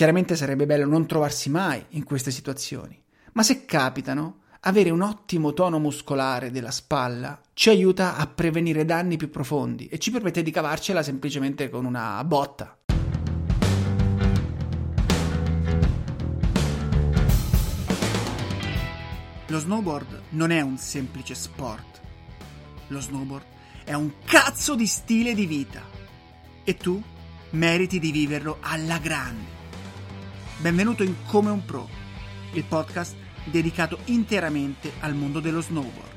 Chiaramente sarebbe bello non trovarsi mai in queste situazioni, ma se capitano, avere un ottimo tono muscolare della spalla ci aiuta a prevenire danni più profondi e ci permette di cavarcela semplicemente con una botta. Lo snowboard non è un semplice sport. Lo snowboard è un cazzo di stile di vita. E tu meriti di viverlo alla grande. Benvenuto in Come un Pro, il podcast dedicato interamente al mondo dello snowboard.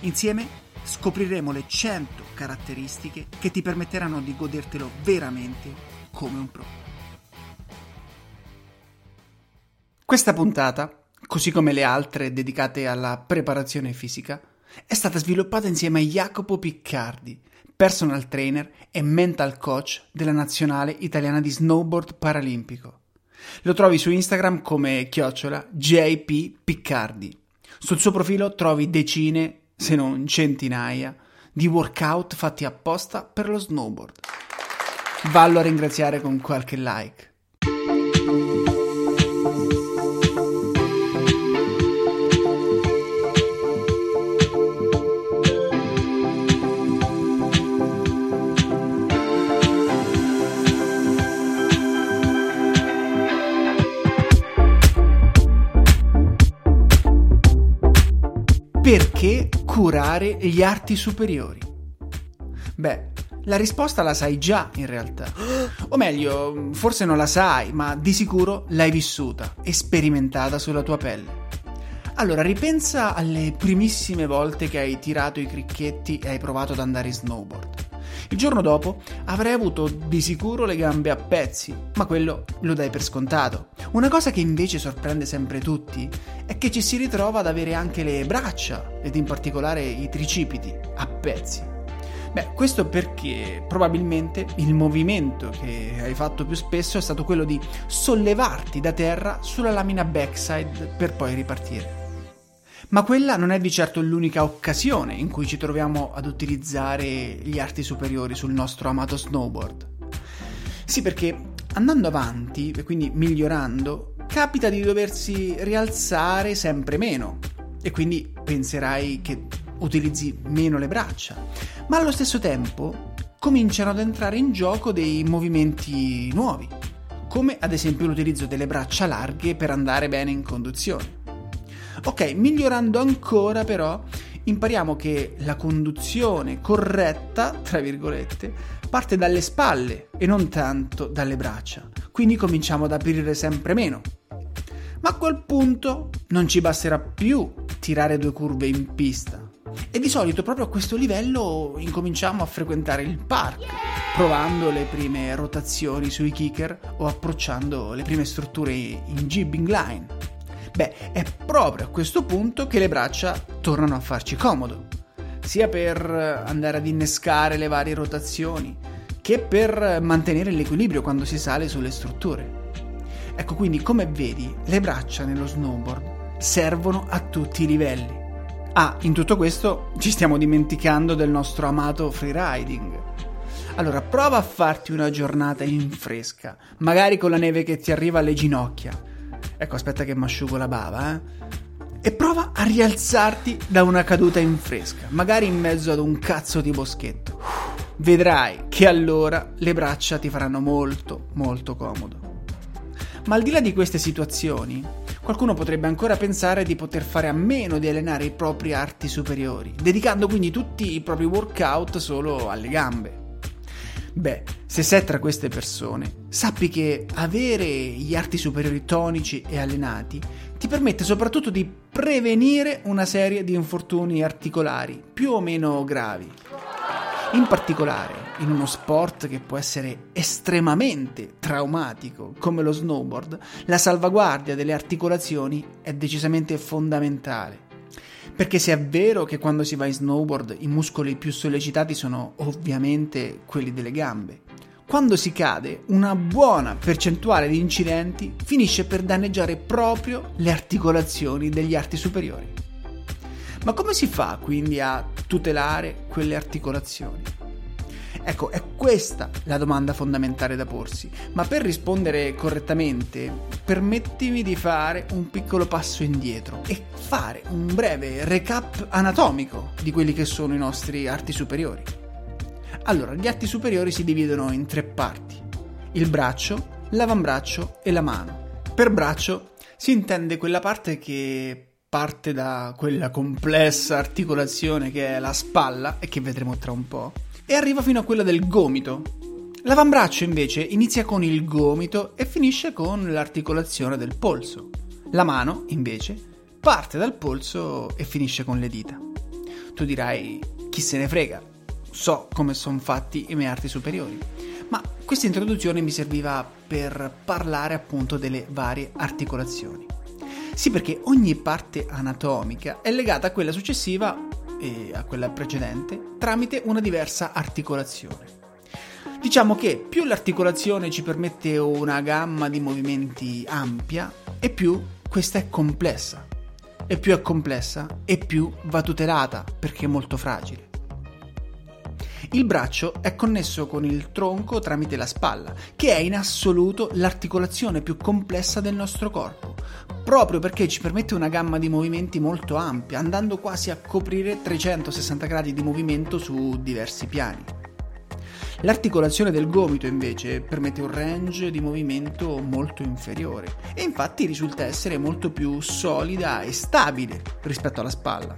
Insieme scopriremo le 100 caratteristiche che ti permetteranno di godertelo veramente come un pro. Questa puntata così come le altre dedicate alla preparazione fisica, è stata sviluppata insieme a Jacopo Piccardi, personal trainer e mental coach della nazionale italiana di snowboard paralimpico. Lo trovi su Instagram come chiocciola JP Piccardi. Sul suo profilo trovi decine, se non centinaia, di workout fatti apposta per lo snowboard. Vallo a ringraziare con qualche like. Perché curare gli arti superiori? Beh, la risposta la sai già in realtà. O meglio, forse non la sai, ma di sicuro l'hai vissuta e sperimentata sulla tua pelle. Allora, ripensa alle primissime volte che hai tirato i cricchetti e hai provato ad andare in snowboard. Il giorno dopo avrai avuto di sicuro le gambe a pezzi, ma quello lo dai per scontato. Una cosa che invece sorprende sempre tutti è che ci si ritrova ad avere anche le braccia ed in particolare i tricipiti a pezzi. Beh, questo perché probabilmente il movimento che hai fatto più spesso è stato quello di sollevarti da terra sulla lamina backside per poi ripartire. Ma quella non è di certo l'unica occasione in cui ci troviamo ad utilizzare gli arti superiori sul nostro amato snowboard. Sì, perché andando avanti e quindi migliorando, capita di doversi rialzare sempre meno e quindi penserai che utilizzi meno le braccia, ma allo stesso tempo cominciano ad entrare in gioco dei movimenti nuovi, come ad esempio l'utilizzo delle braccia larghe per andare bene in conduzione. Ok, migliorando ancora però, impariamo che la conduzione corretta, tra virgolette, parte dalle spalle e non tanto dalle braccia. Quindi cominciamo ad aprire sempre meno. Ma a quel punto non ci basterà più tirare due curve in pista. E di solito proprio a questo livello incominciamo a frequentare il parco, provando le prime rotazioni sui kicker o approcciando le prime strutture in jibbing line. Beh, è proprio a questo punto che le braccia tornano a farci comodo, sia per andare ad innescare le varie rotazioni, che per mantenere l'equilibrio quando si sale sulle strutture. Ecco quindi, come vedi, le braccia nello snowboard servono a tutti i livelli. Ah, in tutto questo ci stiamo dimenticando del nostro amato freeriding. Allora, prova a farti una giornata in fresca, magari con la neve che ti arriva alle ginocchia Ecco, aspetta che mi asciugo la bava, eh. E prova a rialzarti da una caduta in fresca, magari in mezzo ad un cazzo di boschetto. Vedrai che allora le braccia ti faranno molto, molto comodo. Ma al di là di queste situazioni, qualcuno potrebbe ancora pensare di poter fare a meno di allenare i propri arti superiori, dedicando quindi tutti i propri workout solo alle gambe. Beh, se sei tra queste persone, sappi che avere gli arti superiori tonici e allenati ti permette soprattutto di prevenire una serie di infortuni articolari più o meno gravi. In particolare, in uno sport che può essere estremamente traumatico come lo snowboard, la salvaguardia delle articolazioni è decisamente fondamentale. Perché se è vero che quando si va in snowboard i muscoli più sollecitati sono ovviamente quelli delle gambe, quando si cade una buona percentuale di incidenti finisce per danneggiare proprio le articolazioni degli arti superiori. Ma come si fa quindi a tutelare quelle articolazioni? Ecco, è questa la domanda fondamentale da porsi, ma per rispondere correttamente permettimi di fare un piccolo passo indietro e fare un breve recap anatomico di quelli che sono i nostri arti superiori. Allora, gli arti superiori si dividono in tre parti, il braccio, l'avambraccio e la mano. Per braccio si intende quella parte che parte da quella complessa articolazione che è la spalla e che vedremo tra un po' e arriva fino a quella del gomito. L'avambraccio invece inizia con il gomito e finisce con l'articolazione del polso. La mano, invece, parte dal polso e finisce con le dita. Tu dirai, chi se ne frega? So come sono fatti i miei arti superiori. Ma questa introduzione mi serviva per parlare appunto delle varie articolazioni. Sì, perché ogni parte anatomica è legata a quella successiva e a quella precedente tramite una diversa articolazione. Diciamo che più l'articolazione ci permette una gamma di movimenti ampia e più questa è complessa. E più è complessa e più va tutelata perché è molto fragile. Il braccio è connesso con il tronco tramite la spalla, che è in assoluto l'articolazione più complessa del nostro corpo, proprio perché ci permette una gamma di movimenti molto ampia, andando quasi a coprire 360 gradi di movimento su diversi piani. L'articolazione del gomito invece permette un range di movimento molto inferiore e infatti risulta essere molto più solida e stabile rispetto alla spalla.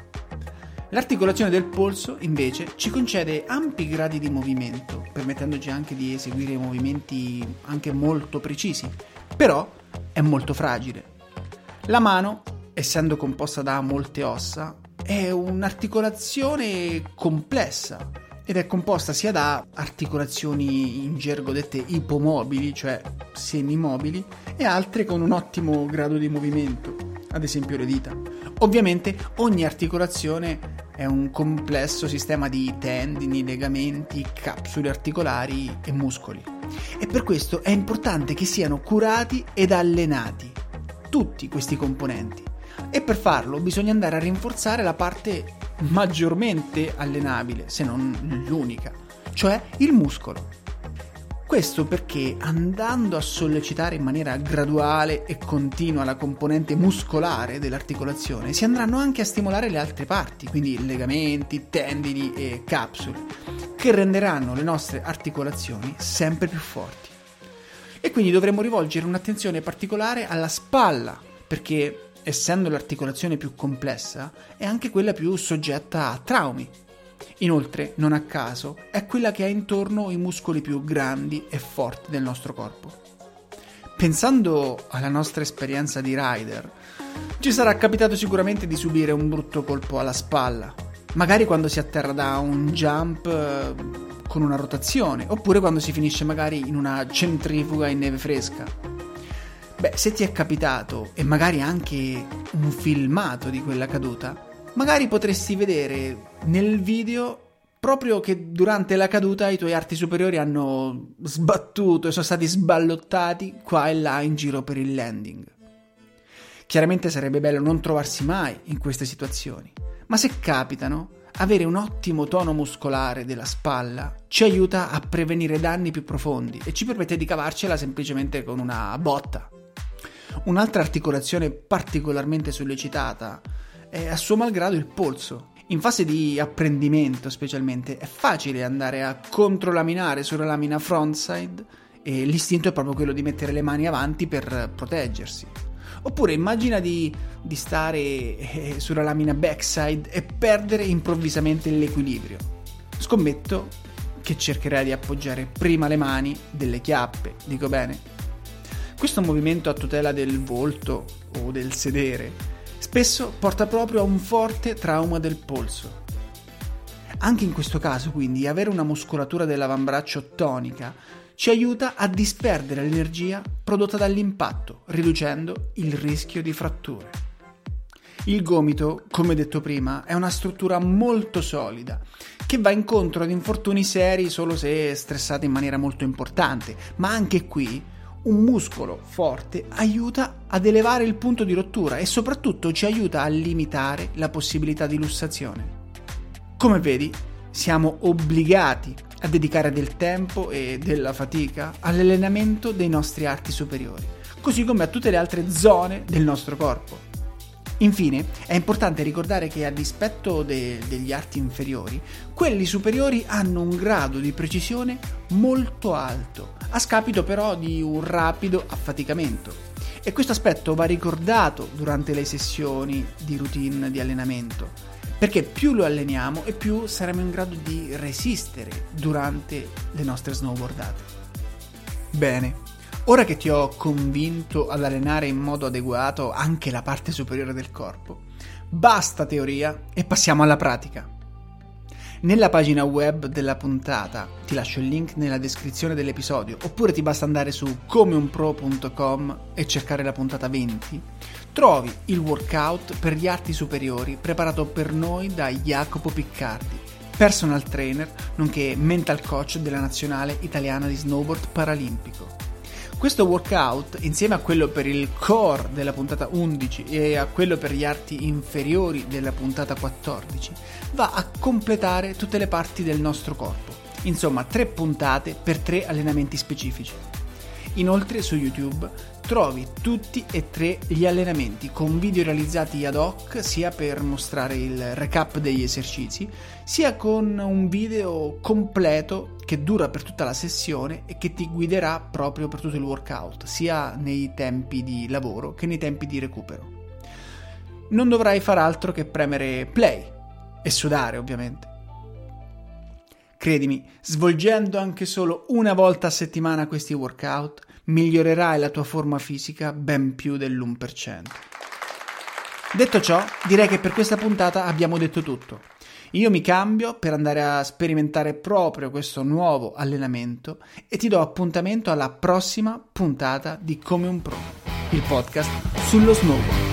L'articolazione del polso invece ci concede ampi gradi di movimento, permettendoci anche di eseguire movimenti anche molto precisi, però è molto fragile. La mano, essendo composta da molte ossa, è un'articolazione complessa ed è composta sia da articolazioni in gergo dette ipomobili, cioè semimobili, e altre con un ottimo grado di movimento, ad esempio le dita. Ovviamente ogni articolazione è un complesso sistema di tendini, legamenti, capsule articolari e muscoli. E per questo è importante che siano curati ed allenati tutti questi componenti. E per farlo bisogna andare a rinforzare la parte maggiormente allenabile, se non l'unica, cioè il muscolo. Questo perché andando a sollecitare in maniera graduale e continua la componente muscolare dell'articolazione, si andranno anche a stimolare le altre parti, quindi legamenti, tendini e capsule, che renderanno le nostre articolazioni sempre più forti. E quindi dovremo rivolgere un'attenzione particolare alla spalla, perché essendo l'articolazione più complessa, è anche quella più soggetta a traumi Inoltre, non a caso, è quella che ha intorno i muscoli più grandi e forti del nostro corpo. Pensando alla nostra esperienza di rider, ci sarà capitato sicuramente di subire un brutto colpo alla spalla, magari quando si atterra da un jump eh, con una rotazione, oppure quando si finisce magari in una centrifuga in neve fresca. Beh, se ti è capitato e magari anche un filmato di quella caduta, magari potresti vedere nel video proprio che durante la caduta i tuoi arti superiori hanno sbattuto e sono stati sballottati qua e là in giro per il landing. Chiaramente sarebbe bello non trovarsi mai in queste situazioni, ma se capitano, avere un ottimo tono muscolare della spalla ci aiuta a prevenire danni più profondi e ci permette di cavarcela semplicemente con una botta. Un'altra articolazione particolarmente sollecitata è a suo malgrado il polso. In fase di apprendimento specialmente è facile andare a controlaminare sulla lamina frontside e l'istinto è proprio quello di mettere le mani avanti per proteggersi. Oppure immagina di, di stare eh, sulla lamina backside e perdere improvvisamente l'equilibrio. Scommetto che cercherai di appoggiare prima le mani delle chiappe, dico bene. Questo movimento a tutela del volto o del sedere spesso porta proprio a un forte trauma del polso. Anche in questo caso, quindi, avere una muscolatura dell'avambraccio tonica ci aiuta a disperdere l'energia prodotta dall'impatto, riducendo il rischio di fratture. Il gomito, come detto prima, è una struttura molto solida che va incontro ad infortuni seri solo se stressata in maniera molto importante, ma anche qui un muscolo forte aiuta ad elevare il punto di rottura e soprattutto ci aiuta a limitare la possibilità di lussazione. Come vedi, siamo obbligati a dedicare del tempo e della fatica all'allenamento dei nostri arti superiori, così come a tutte le altre zone del nostro corpo. Infine, è importante ricordare che a dispetto de- degli arti inferiori, quelli superiori hanno un grado di precisione molto alto, a scapito però di un rapido affaticamento. E questo aspetto va ricordato durante le sessioni di routine di allenamento, perché più lo alleniamo e più saremo in grado di resistere durante le nostre snowboardate. Bene, ora che ti ho convinto ad allenare in modo adeguato anche la parte superiore del corpo, basta teoria e passiamo alla pratica. Nella pagina web della puntata, ti lascio il link nella descrizione dell'episodio, oppure ti basta andare su comeunpro.com e cercare la puntata 20, trovi il workout per gli arti superiori preparato per noi da Jacopo Piccardi, personal trainer nonché mental coach della nazionale italiana di snowboard paralimpico. Questo workout, insieme a quello per il core della puntata 11 e a quello per gli arti inferiori della puntata 14, va a completare tutte le parti del nostro corpo. Insomma, tre puntate per tre allenamenti specifici. Inoltre su YouTube trovi tutti e tre gli allenamenti con video realizzati ad hoc sia per mostrare il recap degli esercizi, sia con un video completo che dura per tutta la sessione e che ti guiderà proprio per tutto il workout, sia nei tempi di lavoro che nei tempi di recupero. Non dovrai far altro che premere play e sudare, ovviamente. Credimi, svolgendo anche solo una volta a settimana questi workout, migliorerai la tua forma fisica ben più dell'1%. Detto ciò, direi che per questa puntata abbiamo detto tutto. Io mi cambio per andare a sperimentare proprio questo nuovo allenamento e ti do appuntamento alla prossima puntata di Come un Pro, il podcast sullo snowboard.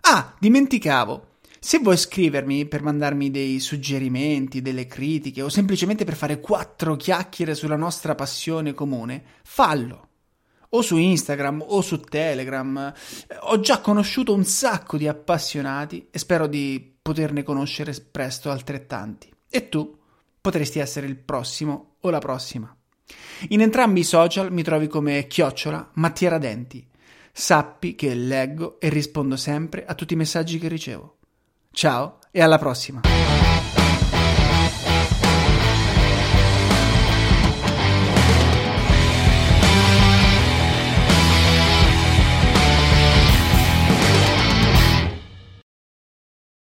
Ah, dimenticavo. Se vuoi scrivermi per mandarmi dei suggerimenti, delle critiche o semplicemente per fare quattro chiacchiere sulla nostra passione comune, fallo. O su Instagram o su Telegram. Ho già conosciuto un sacco di appassionati e spero di poterne conoscere presto altrettanti. E tu potresti essere il prossimo o la prossima. In entrambi i social mi trovi come chiocciola Mattia Radenti sappi che leggo e rispondo sempre a tutti i messaggi che ricevo. Ciao e alla prossima!